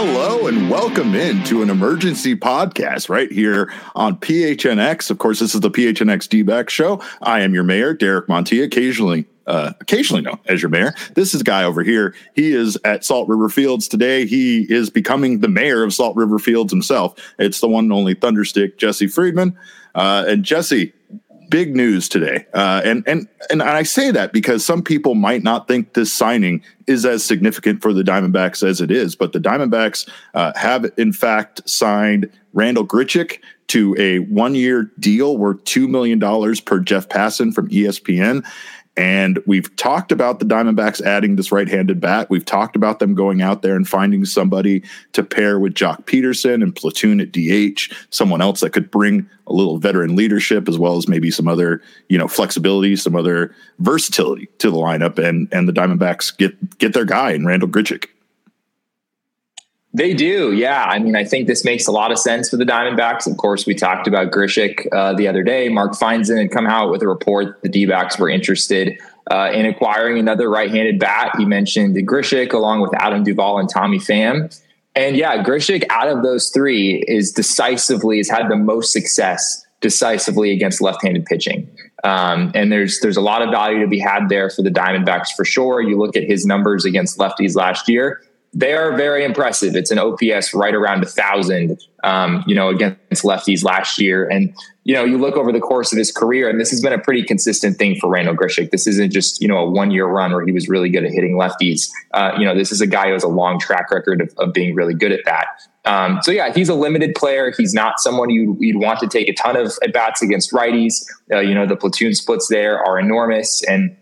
Hello and welcome in to an emergency podcast right here on PHNX. Of course, this is the PHNX D-back show. I am your mayor, Derek Montilla, occasionally uh, occasionally known as your mayor. This is guy over here. He is at Salt River Fields today. He is becoming the mayor of Salt River Fields himself. It's the one and only Thunderstick, Jesse Friedman. Uh, and Jesse, big news today. Uh, and and and I say that because some people might not think this signing is as significant for the Diamondbacks as it is, but the Diamondbacks uh, have in fact signed Randal Grichuk to a one-year deal worth two million dollars per Jeff Passan from ESPN. And we've talked about the Diamondbacks adding this right handed bat. We've talked about them going out there and finding somebody to pair with Joc Pederson and platoon at DH, someone else that could bring a little veteran leadership as well as maybe some other, you know, flexibility, some other versatility to the lineup. And and the Diamondbacks get get their guy in Randal Grichuk. They do, yeah. I mean, I think this makes a lot of sense for the Diamondbacks. Of course, we talked about Grichuk uh, the other day. Mark Feinsand had come out with a report the D-backs were interested uh, in acquiring another right-handed bat. He mentioned Grichuk along with Adam Duvall and Tommy Pham. And yeah, Grichuk out of those three is decisively has had the most success decisively against left-handed pitching. Um, and there's there's a lot of value to be had there for the Diamondbacks for sure. You look at his numbers against lefties last year they are very impressive. It's an OPS right around a thousand, um, you know, against lefties last year. And, you know, you look over the course of his career, and this has been a pretty consistent thing for Randal Grichuk. This isn't just, you know, a one year run where he was really good at hitting lefties. Uh, you know, this is a guy who has a long track record of, of being really good at that. Um, so yeah, he's a limited player. He's not someone you, would want to take a ton of at bats against righties. Uh, you know, the platoon splits there are enormous. And,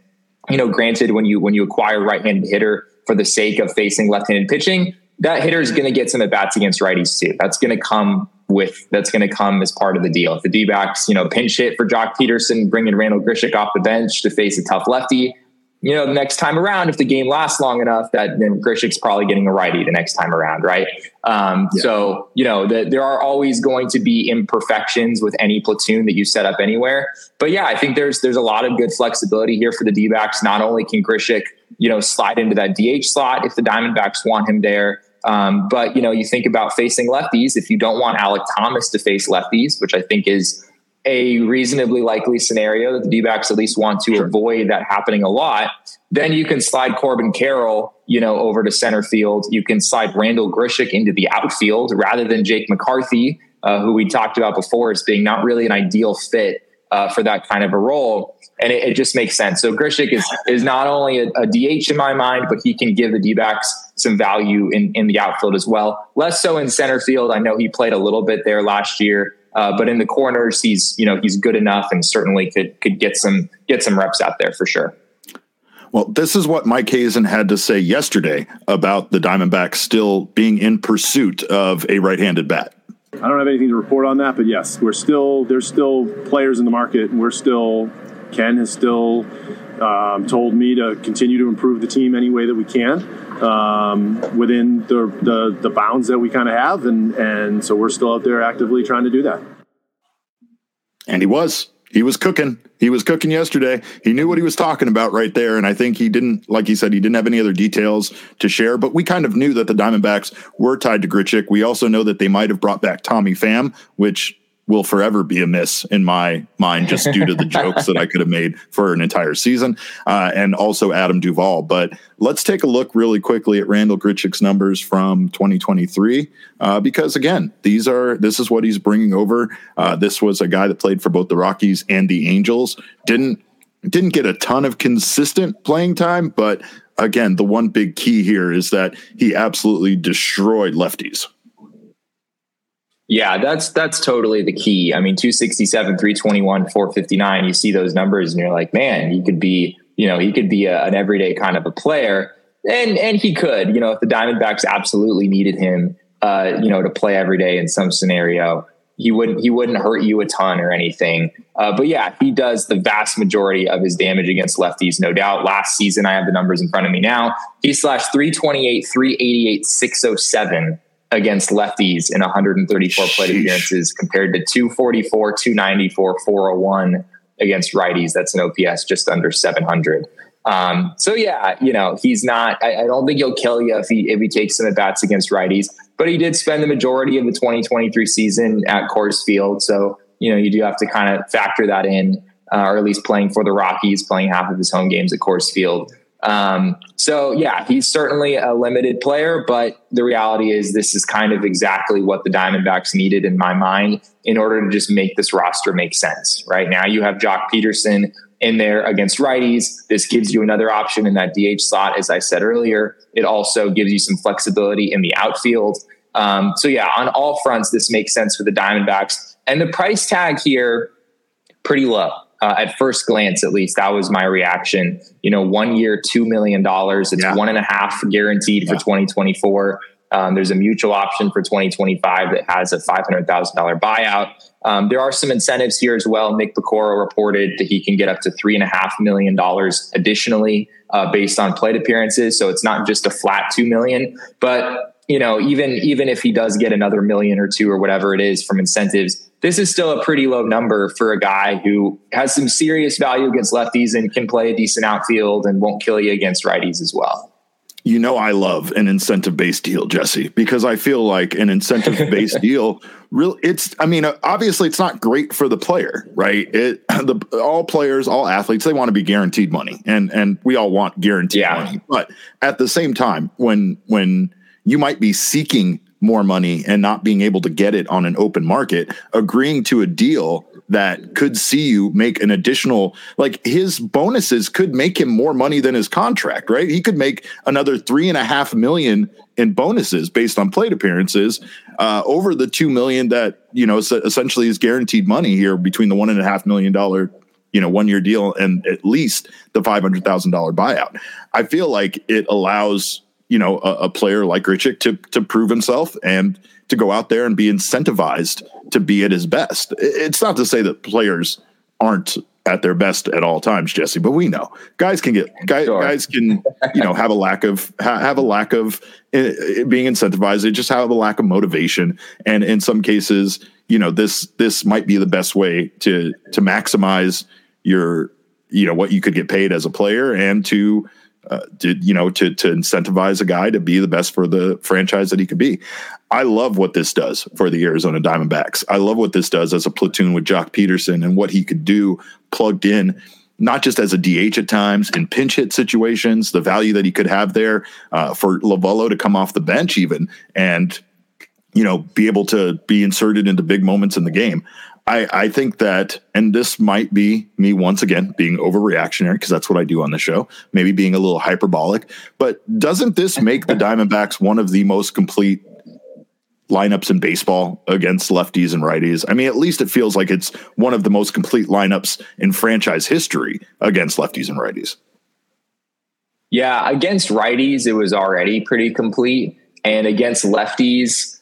you know, granted, when you, when you acquire a right-handed hitter, for the sake of facing left-handed pitching, that hitter is going to get some at bats against righties too. That's going to come with that's going to come as part of the deal. If the D-backs, you know, pinch hit for Joc Pederson, bringing Randal Grichuk off the bench to face a tough lefty, you know, the next time around, if the game lasts long enough, that then Grichuk's probably getting a righty the next time around, right? Um, yeah. So, you know, the, there are always going to be imperfections with any platoon that you set up anywhere. But yeah, I think there's there's a lot of good flexibility here for the D-backs. Not only can Grichuk, you know, slide into that DH slot if the Diamondbacks want him there, um, but you know, you think about facing lefties. If you don't want Alek Thomas to face lefties, which I think is a reasonably likely scenario that the D backs at least want to sure. avoid that happening a lot, then you can slide Corbin Carroll, you know, over to center field. You can slide Randal Grichuk into the outfield rather than Jake McCarthy, uh, who we talked about before as being not really an ideal fit uh, for that kind of a role. And it, it, just makes sense. So Grichuk is is not only a, a, DH in my mind, but he can give the D backs some value in, in the outfield as well. Less so in center field. I know he played a little bit there last year. Uh, but in the corners, he's you know he's good enough and certainly could could get some get some reps out there for sure. Well, this is what Mike Hazen had to say yesterday about the Diamondbacks still being in pursuit of a right-handed bat. I don't have anything to report on that, but yes, we're still there's still players in the market, and we're still Ken has still um, told me to continue to improve the team any way that we can um, within the, the, the bounds that we kind of have, and and so we're still out there actively trying to do that. And he was he was cooking. He was cooking yesterday. He knew what he was talking about right there. And I think he didn't, like he said, he didn't have any other details to share. But we kind of knew that the Diamondbacks were tied to Grichuk. We also know that they might have brought back Tommy Pham, which will forever be a miss in my mind just due to the jokes that I could have made for an entire season, uh, and also Adam Duvall. But let's take a look really quickly at Randal Grichuk's numbers from 2023, uh, because again, these are this is what he's bringing over. Uh, this was a guy that played for both the Rockies and the Angels. Didn't didn't get a ton of consistent playing time, but again, the one big key here is that he absolutely destroyed lefties. Yeah, that's that's totally the key. I mean, 267, 321, 459, you see those numbers and you're like, man, he could be, you know, he could be a, an everyday kind of a player. And and he could, you know, if the Diamondbacks absolutely needed him uh, you know, to play every day in some scenario, he wouldn't he wouldn't hurt you a ton or anything. Uh, but yeah, he does the vast majority of his damage against lefties, no doubt. Last season, I have the numbers in front of me now. He slashed 328, 388, 607 against lefties in 134 plate appearances compared to 244, 294, 401 against righties. That's an OPS just under 700. Um, so yeah, you know, he's not, I, I, don't think he'll kill you if he, if he takes some at bats against righties, but he did spend the majority of the 2023 season at Coors Field. So, you know, you do have to kind of factor that in, uh, or at least playing for the Rockies, playing half of his home games at Coors Field. Um, so yeah, he's certainly a limited player, but the reality is this is kind of exactly what the Diamondbacks needed in my mind in order to just make this roster make sense. Right now you have Joc Pederson in there against righties. This gives you another option in that DH slot. As I said earlier, it also gives you some flexibility in the outfield. Um, so yeah, on all fronts, this makes sense for the Diamondbacks. And the price tag here, pretty low uh, at first glance, at least, that was my reaction. You know, one year, $2 million. It's yeah. one and a half guaranteed yeah. for 2024. Um, there's a mutual option for 2025 that has a $500,000 buyout. Um, there are some incentives here as well. Nick Piecoro reported that he can get up to $3.5 million additionally uh, based on plate appearances. So it's not just a flat 2 million, but you know, even even if he does get another million or two or whatever it is from incentives, this is still a pretty low number for a guy who has some serious value against lefties and can play a decent outfield and won't kill you against righties as well. You know, I love an incentive based deal, Jesse, because I feel like an incentive based deal real it's I mean, uh, obviously it's not great for the player, right? It the all players, all athletes, they want to be guaranteed money and and we all want guaranteed yeah. money. But at the same time, when when you might be seeking more money and not being able to get it on an open market, agreeing to a deal that could see you make an additional like his bonuses could make him more money than his contract, right? He could make another three and a half million in bonuses based on plate appearances uh, over the two million that you know essentially is guaranteed money here between the one and a half million dollar you know one year deal and at least the five hundred thousand dollar buyout. I feel like it allows you know a, a, player like Grichuk to to prove himself and to go out there and be incentivized to be at his best. It's not to say that players aren't at their best at all times, Jesse, but we know guys can get guys, sure. guys can you know have a lack of have a lack of uh, being incentivized. They just have a lack of motivation, and in some cases, you know this this might be the best way to to maximize your you know what you could get paid as a player and to uh, to you know to to incentivize a guy to be the best for the franchise that he could be. I love what this does for the Arizona Diamondbacks. I love what this does as a platoon with Joc Pederson and what he could do plugged in. Not just as a DH at times in pinch hit situations, the value that he could have there uh, for Lovullo to come off the bench, even and you know be able to be inserted into big moments in the game. I, I think that, and this might be me once again being overreactionary because that's what I do on the show, maybe being a little hyperbolic. But doesn't this make the Diamondbacks one of the most complete lineups in baseball against lefties and righties? I mean, at least it feels like it's one of the most complete lineups in franchise history against lefties and righties. Yeah, against righties, it was already pretty complete. And against lefties,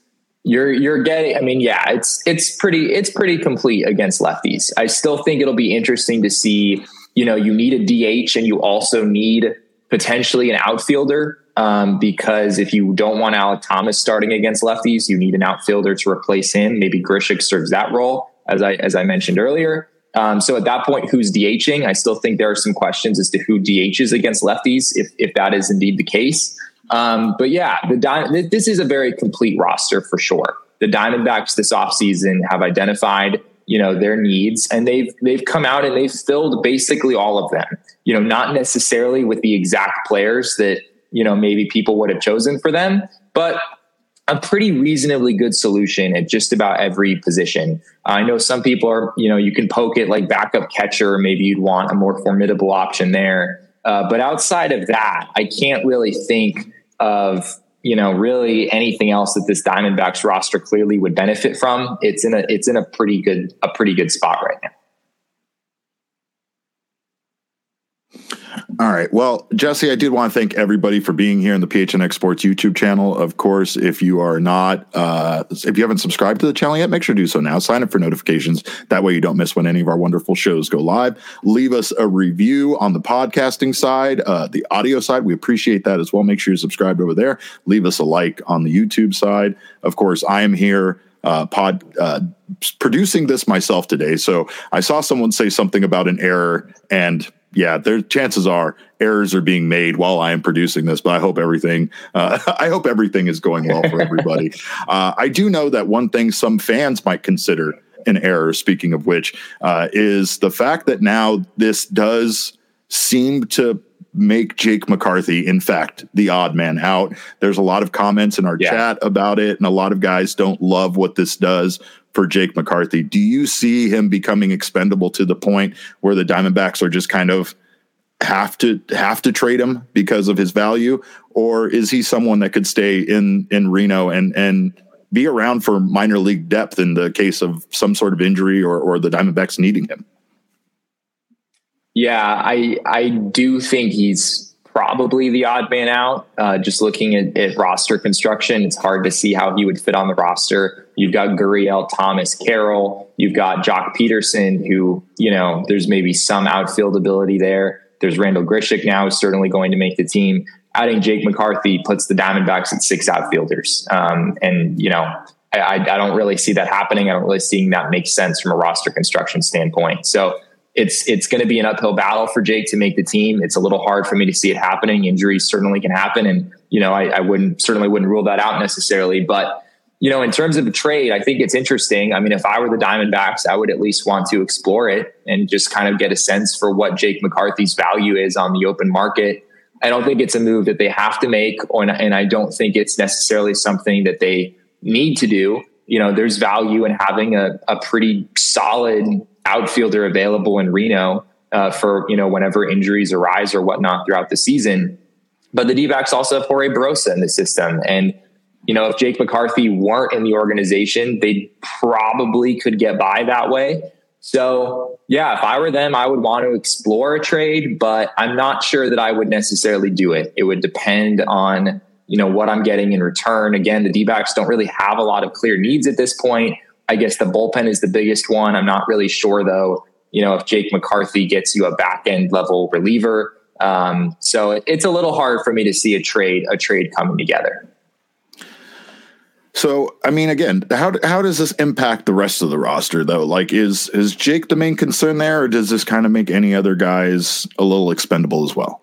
you're you're getting i mean yeah it's it's pretty it's pretty complete against lefties. I still think it'll be interesting to see you know you need a dh and you also need potentially an outfielder um, because if you don't want alek thomas starting against lefties you need an outfielder to replace him. Maybe Grichuk serves that role as i as i mentioned earlier. Um, so at that point who's dhing i still think there are some questions as to who dhs against lefties if if that is indeed the case um, but yeah, the this is a very complete roster for sure. the Diamondbacks this offseason have identified you know their needs and they've they've come out and they've filled basically all of them you know not necessarily with the exact players that you know maybe people would have chosen for them but a pretty reasonably good solution at just about every position. I know some people are, you know, you can poke it like backup catcher. Maybe you'd want a more formidable option there. Uh, but outside of that, I can't really think of, you know, really anything else that this Diamondbacks roster clearly would benefit from. It's in a, it's in a pretty good, a pretty good spot right now. All right. Well, Jesse, I did want to thank everybody for being here in the PHNX Sports YouTube channel. Of course, if you are not, uh, if you haven't subscribed to the channel yet, make sure to do so now. Sign up for notifications. That way you don't miss when any of our wonderful shows go live. Leave us a review on the podcasting side, uh, the audio side. We appreciate that as well. Make sure you're subscribed over there. Leave us a like on the YouTube side. Of course, I am here uh, pod uh, producing this myself today. So I saw someone say something about an error and yeah, there chances are errors are being made while I am producing this, but I hope everything uh, I hope everything is going well for everybody. uh, I do know that one thing some fans might consider an error. Speaking of which, uh, is the fact that now this does seem to make Jake McCarthy, in fact, the odd man out. There's a lot of comments in our yeah. chat about it, and a lot of guys don't love what this does for Jake McCarthy. Do you see him becoming expendable to the point where the Diamondbacks are just kind of have to have to trade him because of his value, or is he someone that could stay in in Reno and and be around for minor league depth in the case of some sort of injury or or the Diamondbacks needing him? Yeah, I I do think he's probably the odd man out. Uh, just looking at, at, roster construction, it's hard to see how he would fit on the roster. You've got Gurriel, Thomas, Carroll. You've got Joc Pederson, who you know there's maybe some outfield ability there. There's Randal Grichuk now, who's certainly going to make the team. Adding Jake McCarthy puts the Diamondbacks at six outfielders, um, and you know I, I don't really see that happening. I don't really seeing that make sense from a roster construction standpoint. So it's it's going to be an uphill battle for Jake to make the team. It's a little hard for me to see it happening. Injuries certainly can happen, and you know I, I wouldn't certainly wouldn't rule that out necessarily. But you know, in terms of a trade, I think it's interesting. I mean, if I were the Diamondbacks, I would at least want to explore it and just kind of get a sense for what Jake McCarthy's value is on the open market. I don't think it's a move that they have to make, or, and I don't think it's necessarily something that they need to do. You know, there's value in having a, a pretty solid outfielder available in Reno uh, for you know whenever injuries arise or whatnot throughout the season. But the D-backs also have Jorge Barrosa in the system, and you know if Jake McCarthy weren't in the organization, they probably could get by that way. So yeah, if I were them, I would want to explore a trade, but I'm not sure that I would necessarily do it. It would depend on you know what I'm getting in return. Again, the D-backs don't really have a lot of clear needs at this point. I guess the bullpen is the biggest one. I'm not really sure though, you know, if Jake McCarthy gets you a back end level reliever. Um, so it, it's a little hard for me to see a trade, a trade coming together. So, I mean, again, how how does this impact the rest of the roster, though? Like, is is Jake the main concern there, or does this kind of make any other guys a little expendable as well?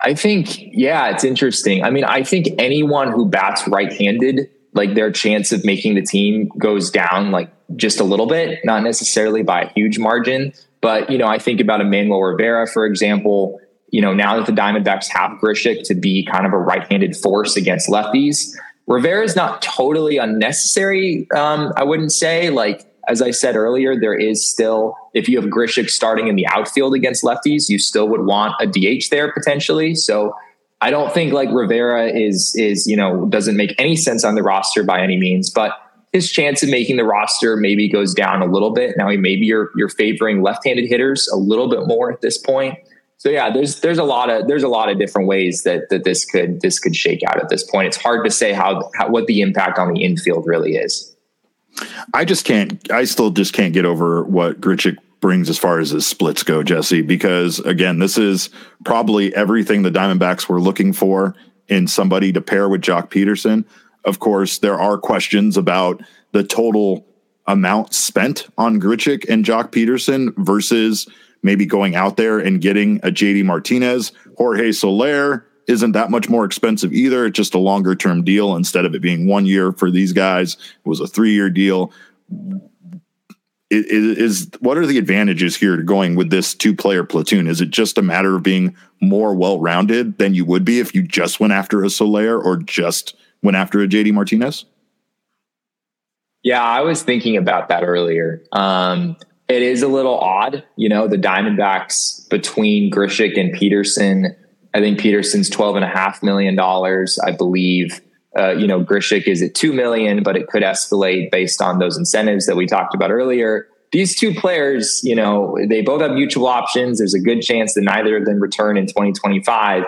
I think, yeah, it's interesting. I mean, I think anyone who bats right-handed like their chance of making the team goes down like just a little bit, not necessarily by a huge margin. But, you know, I think about Emmanuel Rivera, for example. You know, now that the Diamondbacks have Grichuk to be kind of a right handed force against lefties, Rivera is not totally unnecessary. Um, I wouldn't say. Like, as I said earlier, there is still, if you have Grichuk starting in the outfield against lefties, you still would want a DH there potentially. So I don't think like Rivera is is you know doesn't make any sense on the roster by any means, but his chance of making the roster maybe goes down a little bit. Now maybe you're you're favoring left-handed hitters a little bit more at this point. So yeah, there's there's a lot of there's a lot of different ways that that this could this could shake out at this point. It's hard to say how, how what the impact on the infield really is. I just can't. I still just can't get over what Grichuk brings as far as his splits go, Jesse, because again, this is probably everything the Diamondbacks were looking for in somebody to pair with Joc Pederson. Of course, there are questions about the total amount spent on Grichuk and Joc Pederson versus maybe going out there and getting a JD Martinez, Jorge Soler, isn't that much more expensive either. It's just a longer term deal instead of it being one year for these guys. It was a three year deal. Is, is what are the advantages here to going with this two player platoon? Is it just a matter of being more well rounded than you would be if you just went after a Soler or just went after a JD Martinez? Yeah, I was thinking about that earlier. Um, it is a little odd, you know, the Diamondbacks between Grichuk and Pederson. I think Pederson's twelve and a half million dollars, I believe. Uh, you know, Grichuk is at two million, but it could escalate based on those incentives that we talked about earlier. These two players, you know, they both have mutual options. There's a good chance that neither of them return in 2025.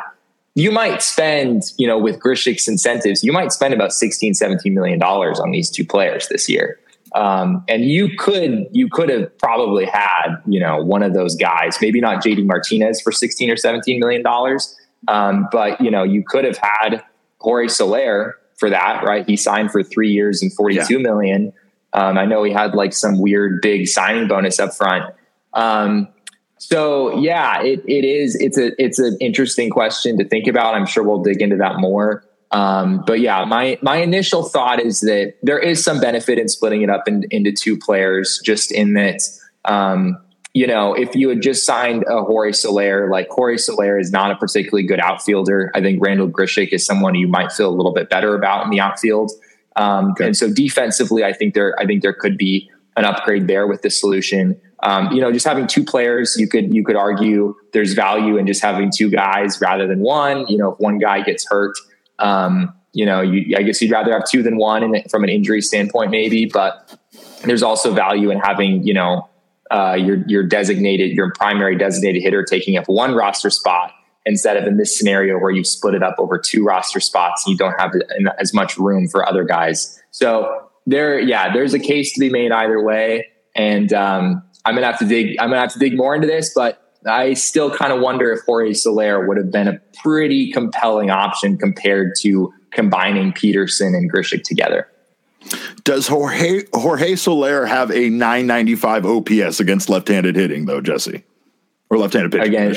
You might spend, you know, with Grichuk's incentives, you might spend about 16, 17 million dollars on these two players this year. Um, and you could you could have probably had you know one of those guys, maybe not JD Martinez for sixteen or seventeen million dollars, um, but you know you could have had Jorge Soler for that, right? He signed for three years and forty two yeah. million. Um, I know he had like some weird big signing bonus up front. Um, so yeah, it, it is. It's a it's an interesting question to think about. I'm sure we'll dig into that more. Um, but yeah, my my initial thought is that there is some benefit in splitting it up in, into two players, just in that um, you know if you had just signed a Jorge Soler, like Jorge Soler is not a particularly good outfielder. I think Randal Grichuk is someone you might feel a little bit better about in the outfield. Um, okay. And so defensively, I think there I think there could be an upgrade there with this solution. Um, you know, just having two players, you could you could argue there's value in just having two guys rather than one. You know, if one guy gets hurt um, you know, you, I guess you'd rather have two than one in, from an injury standpoint, maybe, but there's also value in having, you know, uh, your, your designated, your primary designated hitter taking up one roster spot instead of in this scenario where you've split it up over two roster spots and you don't have as much room for other guys. So there, yeah, there's a case to be made either way. And, um, I'm gonna have to dig. I'm gonna have to dig more into this, but I still kind of wonder if Jorge Soler would have been a pretty compelling option compared to combining Pederson and Grichuk together. Does Jorge Jorge Soler have a 995 OPS against left-handed hitting though, Jesse? Or left-handed pitching? Again,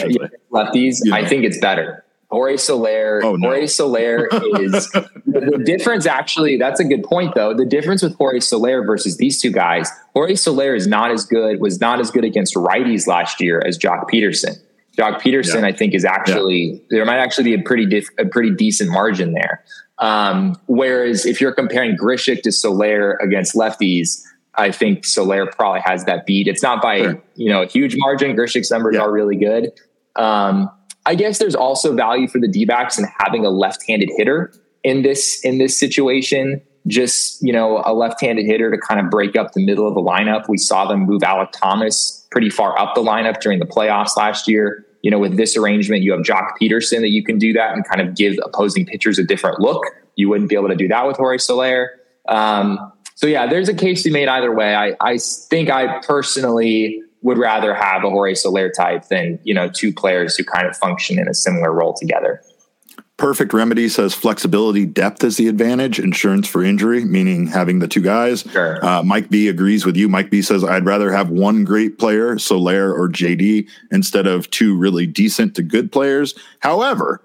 lefties, yeah. I think it's better. Jorge Soler. Oh, no. Jorge Soler is the difference. Actually, that's a good point, though. The difference with Jorge Soler versus these two guys, Jorge Soler is not as good. Was not as good against righties last year as Joc Pederson. Joc Pederson, yeah. I think, is actually yeah. there might actually be a pretty diff, a pretty decent margin there. Um, whereas if you're comparing Grichuk to Soler against lefties, I think Soler probably has that beat. It's not by sure. you know a huge margin. Grichuk's numbers yeah. are really good. Um, I guess there's also value for the D backs in having a left handed hitter in this in this situation. Just you know, a left handed hitter to kind of break up the middle of the lineup. We saw them move Alek Thomas pretty far up the lineup during the playoffs last year. You know, with this arrangement, you have Joc Pederson that you can do that and kind of give opposing pitchers a different look. You wouldn't be able to do that with Jorge Soler. Um, so yeah, there's a case to be made either way. I, I think I personally would rather have a Jorge Soler type than, you know, two players who kind of function in a similar role together. Perfect Remedy says flexibility, depth is the advantage, insurance for injury, meaning having the two guys. Sure. Uh, Mike B agrees with you. Mike B says, I'd rather have one great player, Soler or JD, instead of two really decent to good players. However,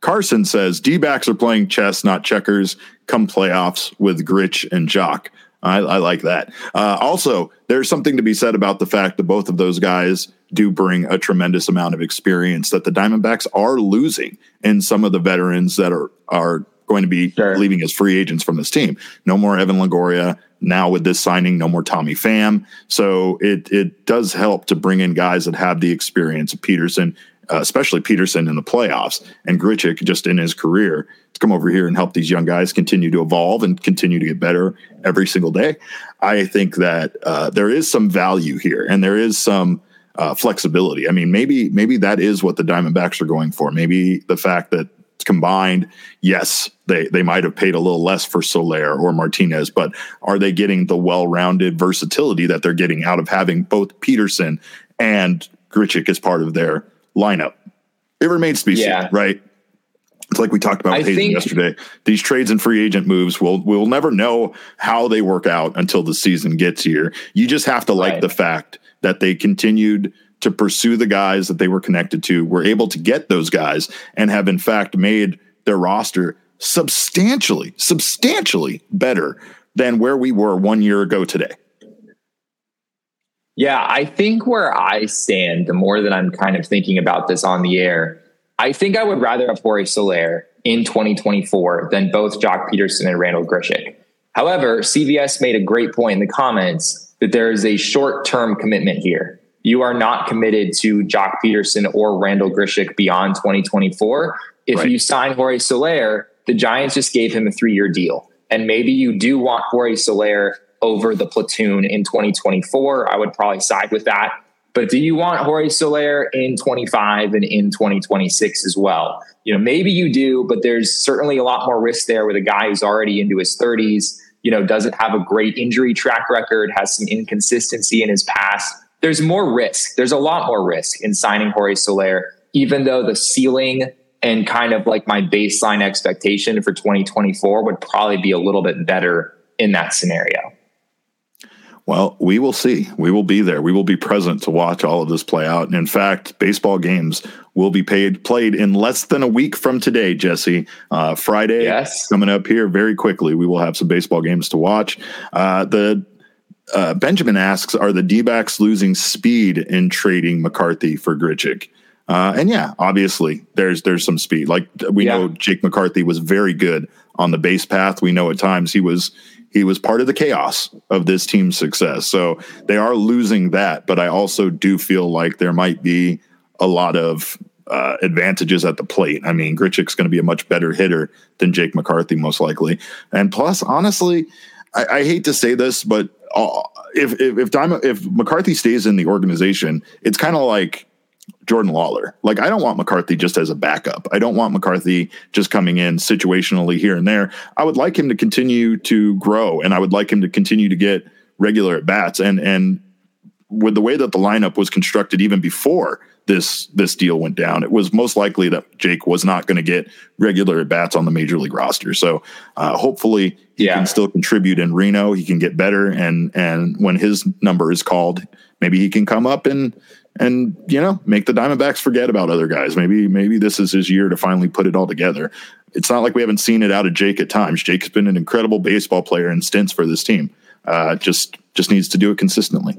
Carson says D backs are playing chess, not checkers, come playoffs with Grich and Joc. I, I like that. Uh, also, there's something to be said about the fact that both of those guys do bring a tremendous amount of experience that the Diamondbacks are losing in some of the veterans that are are going to be sure. leaving as free agents from this team. No more Evan Longoria. Now with this signing, no more Tommy Pham. So it it does help to bring in guys that have the experience of Pederson, uh, especially Pederson in the playoffs and Grichuk just in his career to come over here and help these young guys continue to evolve and continue to get better every single day. I think that uh, there is some value here and there is some uh, flexibility. I mean, maybe maybe that is what the Diamondbacks are going for. Maybe the fact that combined, yes, they they might have paid a little less for Soler or Martinez, but are they getting the well-rounded versatility that they're getting out of having both Pederson and Grichuk as part of their lineup? It remains to be yeah. seen, right? It's like we talked about with Hazen yesterday. These trades and free agent moves, we'll we'll never know how they work out until the season gets here. You just have to like right. the fact that they continued to pursue the guys that they were connected to, were able to get those guys, and have in fact made their roster substantially, substantially better than where we were one year ago today. Yeah, I think where I stand, the more that I'm kind of thinking about this on the air, I think I would rather have Jorge Soler in 2024 than both Joc Pederson and Randal Grichuk. However, CVS made a great point in the comments that there is a short term commitment here. You are not committed to Joc Pederson or Randal Grichuk beyond 2024. If right. you sign Jorge Soler, the Giants just gave him a three year deal. And maybe you do want Jorge Soler over the platoon in 2024. I would probably side with that. But do you want Jorge Soler in 25 and in 2026 as well? You know, maybe you do, but there's certainly a lot more risk there with a guy who's already into his 30s, you know, doesn't have a great injury track record, has some inconsistency in his past. There's more risk. There's a lot more risk in signing Jorge Soler, even though the ceiling and kind of like my baseline expectation for 2024 would probably be a little bit better in that scenario. Well, we will see. We will be there. We will be present to watch all of this play out. And in fact, baseball games will be paid played in less than a week from today, Jesse. Uh, Friday yes. coming up here very quickly. We will have some baseball games to watch. Uh, the uh, Benjamin asks, "Are the D-backs losing speed in trading McCarthy for Grichuk?" Uh, and yeah, obviously there's there's some speed. Like we yeah. know Jake McCarthy was very good on the base path. We know at times he was he was part of the chaos of this team's success. So they are losing that, but I also do feel like there might be a lot of uh, advantages at the plate. I mean, Grichuk's going to be a much better hitter than Jake McCarthy, most likely. And plus, honestly, I, I hate to say this, but uh, if if if, if McCarthy stays in the organization, it's kind of like Jordan Lawlar. Like, I don't want McCarthy just as a backup. I don't want McCarthy just coming in situationally here and there. I would like him to continue to grow and I would like him to continue to get regular at bats. And, and with the way that the lineup was constructed even before this this deal went down, it was most likely that Jake was not going to get regular at bats on the major league roster. So uh, hopefully he yeah. can still contribute in Reno. He can get better, and and when his number is called, maybe he can come up and and you know make the Diamondbacks forget about other guys. Maybe maybe this is his year to finally put it all together. It's not like we haven't seen it out of Jake at times. Jake's been an incredible baseball player in stints for this team. Uh, just just needs to do it consistently.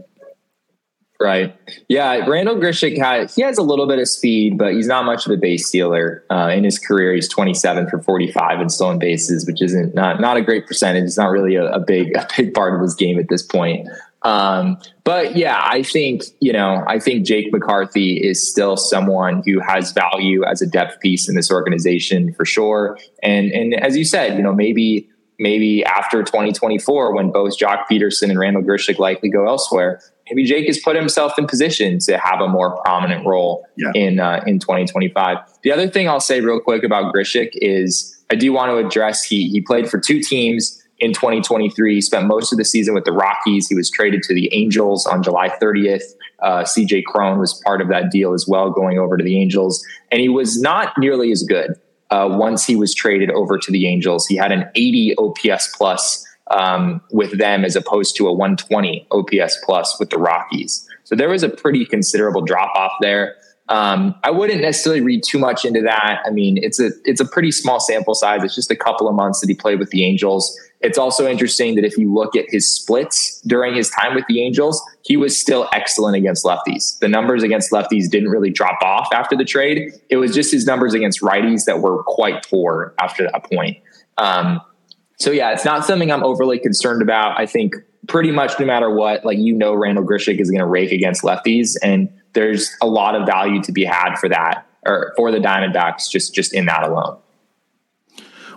Right. Yeah. Randal Grichuk has, he has a little bit of speed, but he's not much of a base stealer. Uh, in his career, he's 27 for 45 and stolen bases, which isn't not, not a great percentage. It's not really a, a big, a big part of his game at this point. Um, but yeah, I think, you know, I think Jake McCarthy is still someone who has value as a depth piece in this organization for sure. And, and as you said, you know, maybe, maybe after 2024, when both Joc Pederson and Randal Grichuk likely go elsewhere, maybe Jake has put himself in position to have a more prominent role yeah. in, uh, in 2025. The other thing I'll say real quick about Grichuk is I do want to address he, he played for two teams in 2023. He spent most of the season with the Rockies. He was traded to the Angels on July 30th. Uh, CJ Cron was part of that deal as well, going over to the Angels. And he was not nearly as good uh, once he was traded over to the Angels. He had an 80 OPS plus um, with them as opposed to a 120 OPS plus with the Rockies. So there was a pretty considerable drop off there. Um, I wouldn't necessarily read too much into that. I mean, it's a it's a pretty small sample size. It's just a couple of months that he played with the Angels. It's also interesting that if you look at his splits during his time with the Angels, he was still excellent against lefties. The numbers against lefties didn't really drop off after the trade. It was just his numbers against righties that were quite poor after that point. Um, so yeah, it's not something I'm overly concerned about. I think pretty much no matter what, like you know, Randal Grichuk is going to rake against lefties, and there's a lot of value to be had for that or for the Diamondbacks just just in that alone.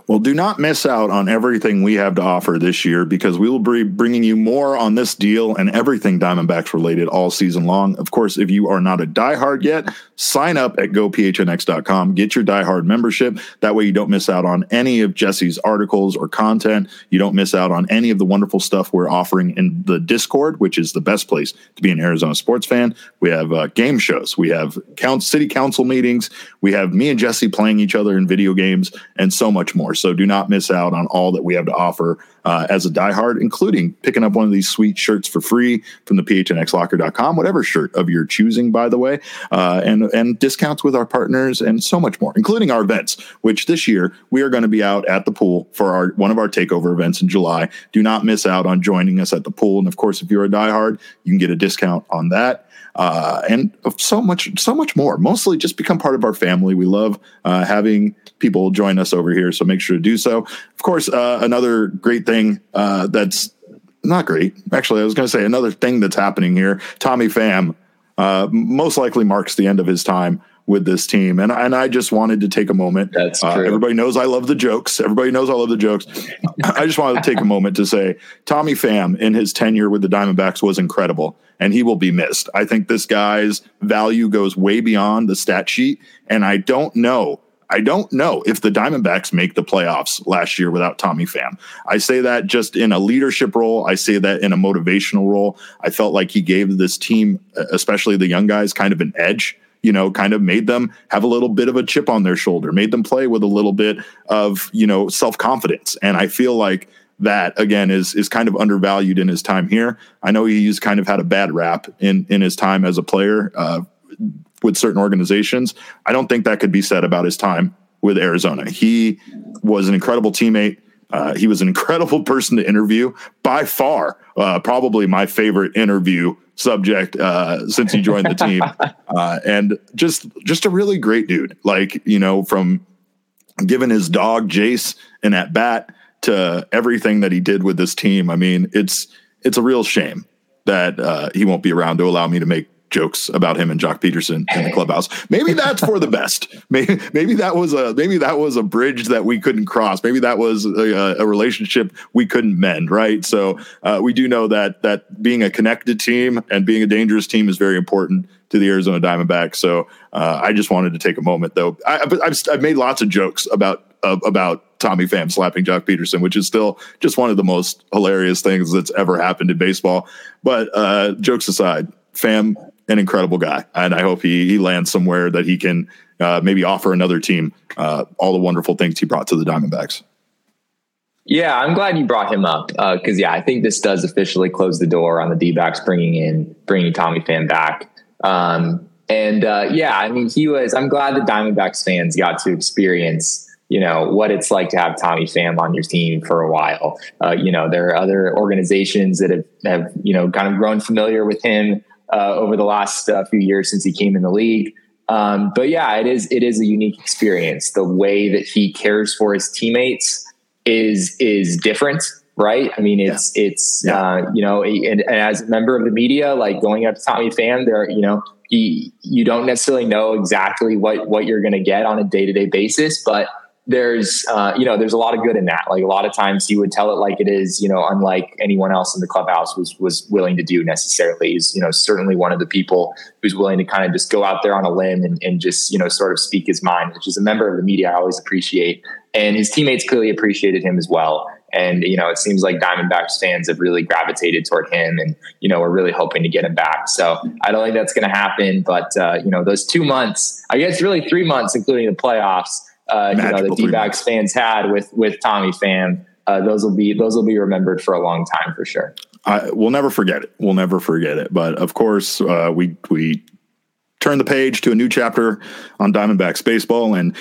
Well, do not miss out on everything we have to offer this year because we will be bringing you more on this deal and everything Diamondbacks related all season long. Of course, if you are not a diehard yet, sign up at gophnx.com, get your diehard membership. That way you don't miss out on any of Jesse's articles or content. You don't miss out on any of the wonderful stuff we're offering in the Discord, which is the best place to be an Arizona sports fan. We have uh, game shows, we have count, city council meetings, we have me and Jesse playing each other in video games, and so much more. So do not miss out on all that we have to offer uh, as a diehard, including picking up one of these sweet shirts for free from the phnxlocker.com, whatever shirt of your choosing, by the way, uh, and and discounts with our partners and so much more, including our events. Which this year we are going to be out at the pool for our one of our takeover events in July. Do not miss out on joining us at the pool, and of course, if you're a diehard, you can get a discount on that uh, and so much, so much more. Mostly just become part of our family. We love uh, having people join us over here, so make sure to do so. Of course, uh, another great thing uh, that's not great. Actually, I was going to say another thing that's happening here. Tommy Pham uh, most likely marks the end of his time with this team. And, and I just wanted to take a moment. That's uh, true. Uh, everybody knows I love the jokes. Everybody knows I love the jokes. I just wanted to take a moment to say Tommy Pham in his tenure with the Diamondbacks was incredible and he will be missed. I think this guy's value goes way beyond the stat sheet. And I don't know I don't know if the Diamondbacks make the playoffs last year without Tommy Pham. I say that just in a leadership role. I say that in a motivational role. I felt like he gave this team, especially the young guys, kind of an edge you know, kind of made them have a little bit of a chip on their shoulder, made them play with a little bit of, you know, self confidence. And I feel like that again is is kind of undervalued in his time here. I know he's kind of had a bad rap in in his time as a player uh, with certain organizations. I don't think that could be said about his time with Arizona. He was an incredible teammate. Uh, he was an incredible person to interview. By far, uh, probably my favorite interview subject uh, since he joined the team, uh, and just just a really great dude. Like you know, from giving his dog Jace an at bat to everything that he did with this team. I mean, it's it's a real shame that uh, he won't be around to allow me to make jokes about him and Joc Pederson in the clubhouse. Maybe that's for the best. Maybe maybe that was a maybe that was a bridge that we couldn't cross. Maybe that was a, a relationship we couldn't mend. Right. So uh, we do know that that being a connected team and being a dangerous team is very important to the Arizona Diamondbacks. So uh, I just wanted to take a moment, though. I, have I've made lots of jokes about uh, about Tommy Pham slapping Joc Pederson, which is still just one of the most hilarious things that's ever happened in baseball. But uh, jokes aside, Pham an incredible guy, and I hope he he lands somewhere that he can uh, maybe offer another team uh, all the wonderful things he brought to the Diamondbacks. Yeah, I'm glad you brought him up because uh, yeah, I think this does officially close the door on the D-backs bringing in bringing Tommy Pham back. Um, and uh, yeah, I mean, he was. I'm glad the Diamondbacks fans got to experience you know what it's like to have Tommy Pham on your team for a while. Uh, you know, there are other organizations that have, have you know kind of grown familiar with him uh, over the last uh, few years since he came in the league. Um, but yeah, it is it is a unique experience. The way that he cares for his teammates is is different, right? I mean, it's yeah. it's yeah. Uh, you know, and, and, as a member of the media, like going up to Tommy Pham, there, you know, he, you don't necessarily know exactly what what you're going to get on a day to day basis, but there's uh, you know there's a lot of good in that. Like a lot of times he would tell it like it is you know unlike anyone else in the clubhouse was was willing to do necessarily. He's you know certainly one of the people who's willing to kind of just go out there on a limb and, and just you know sort of speak his mind which is a member of the media i always appreciate. And his teammates clearly appreciated him as well. And you know it seems like diamondbacks fans have really gravitated toward him and you know we're really hoping to get him back. So i don't think that's going to happen but uh, you know those two months i guess really three months including the playoffs uh, you know the D-backs fans had with with Tommy Pham. Uh, those will be those will be remembered for a long time for sure. I, we'll never forget it. We'll never forget it. But of course, uh, we we turn the page to a new chapter on Diamondbacks baseball, and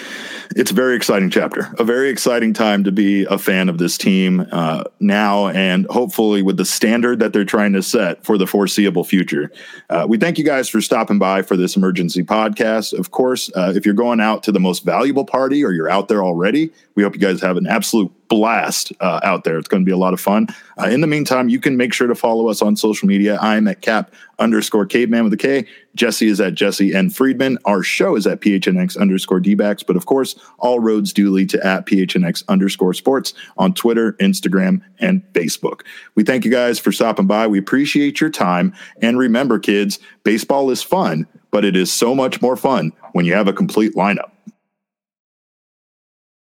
it's a very exciting chapter. A very exciting time to be a fan of this team uh, now, and hopefully with the standard that they're trying to set for the foreseeable future. Uh, we thank you guys for stopping by for this emergency podcast. Of course, uh, if you're going out to the most valuable party or you're out there already, we hope you guys have an absolute blast uh, out there. It's going to be a lot of fun. Uh, in the meantime, you can make sure to follow us on social media. I'm at cap underscore caveman with a K. Jesse is at Jesse and Friedman. Our show is at PHNX underscore DBacks. But of course, all roads do lead to at PHNX underscore sports on Twitter, Instagram, and Facebook. We thank you guys for stopping by. We appreciate your time. And remember, kids, baseball is fun, but it is so much more fun when you have a complete lineup.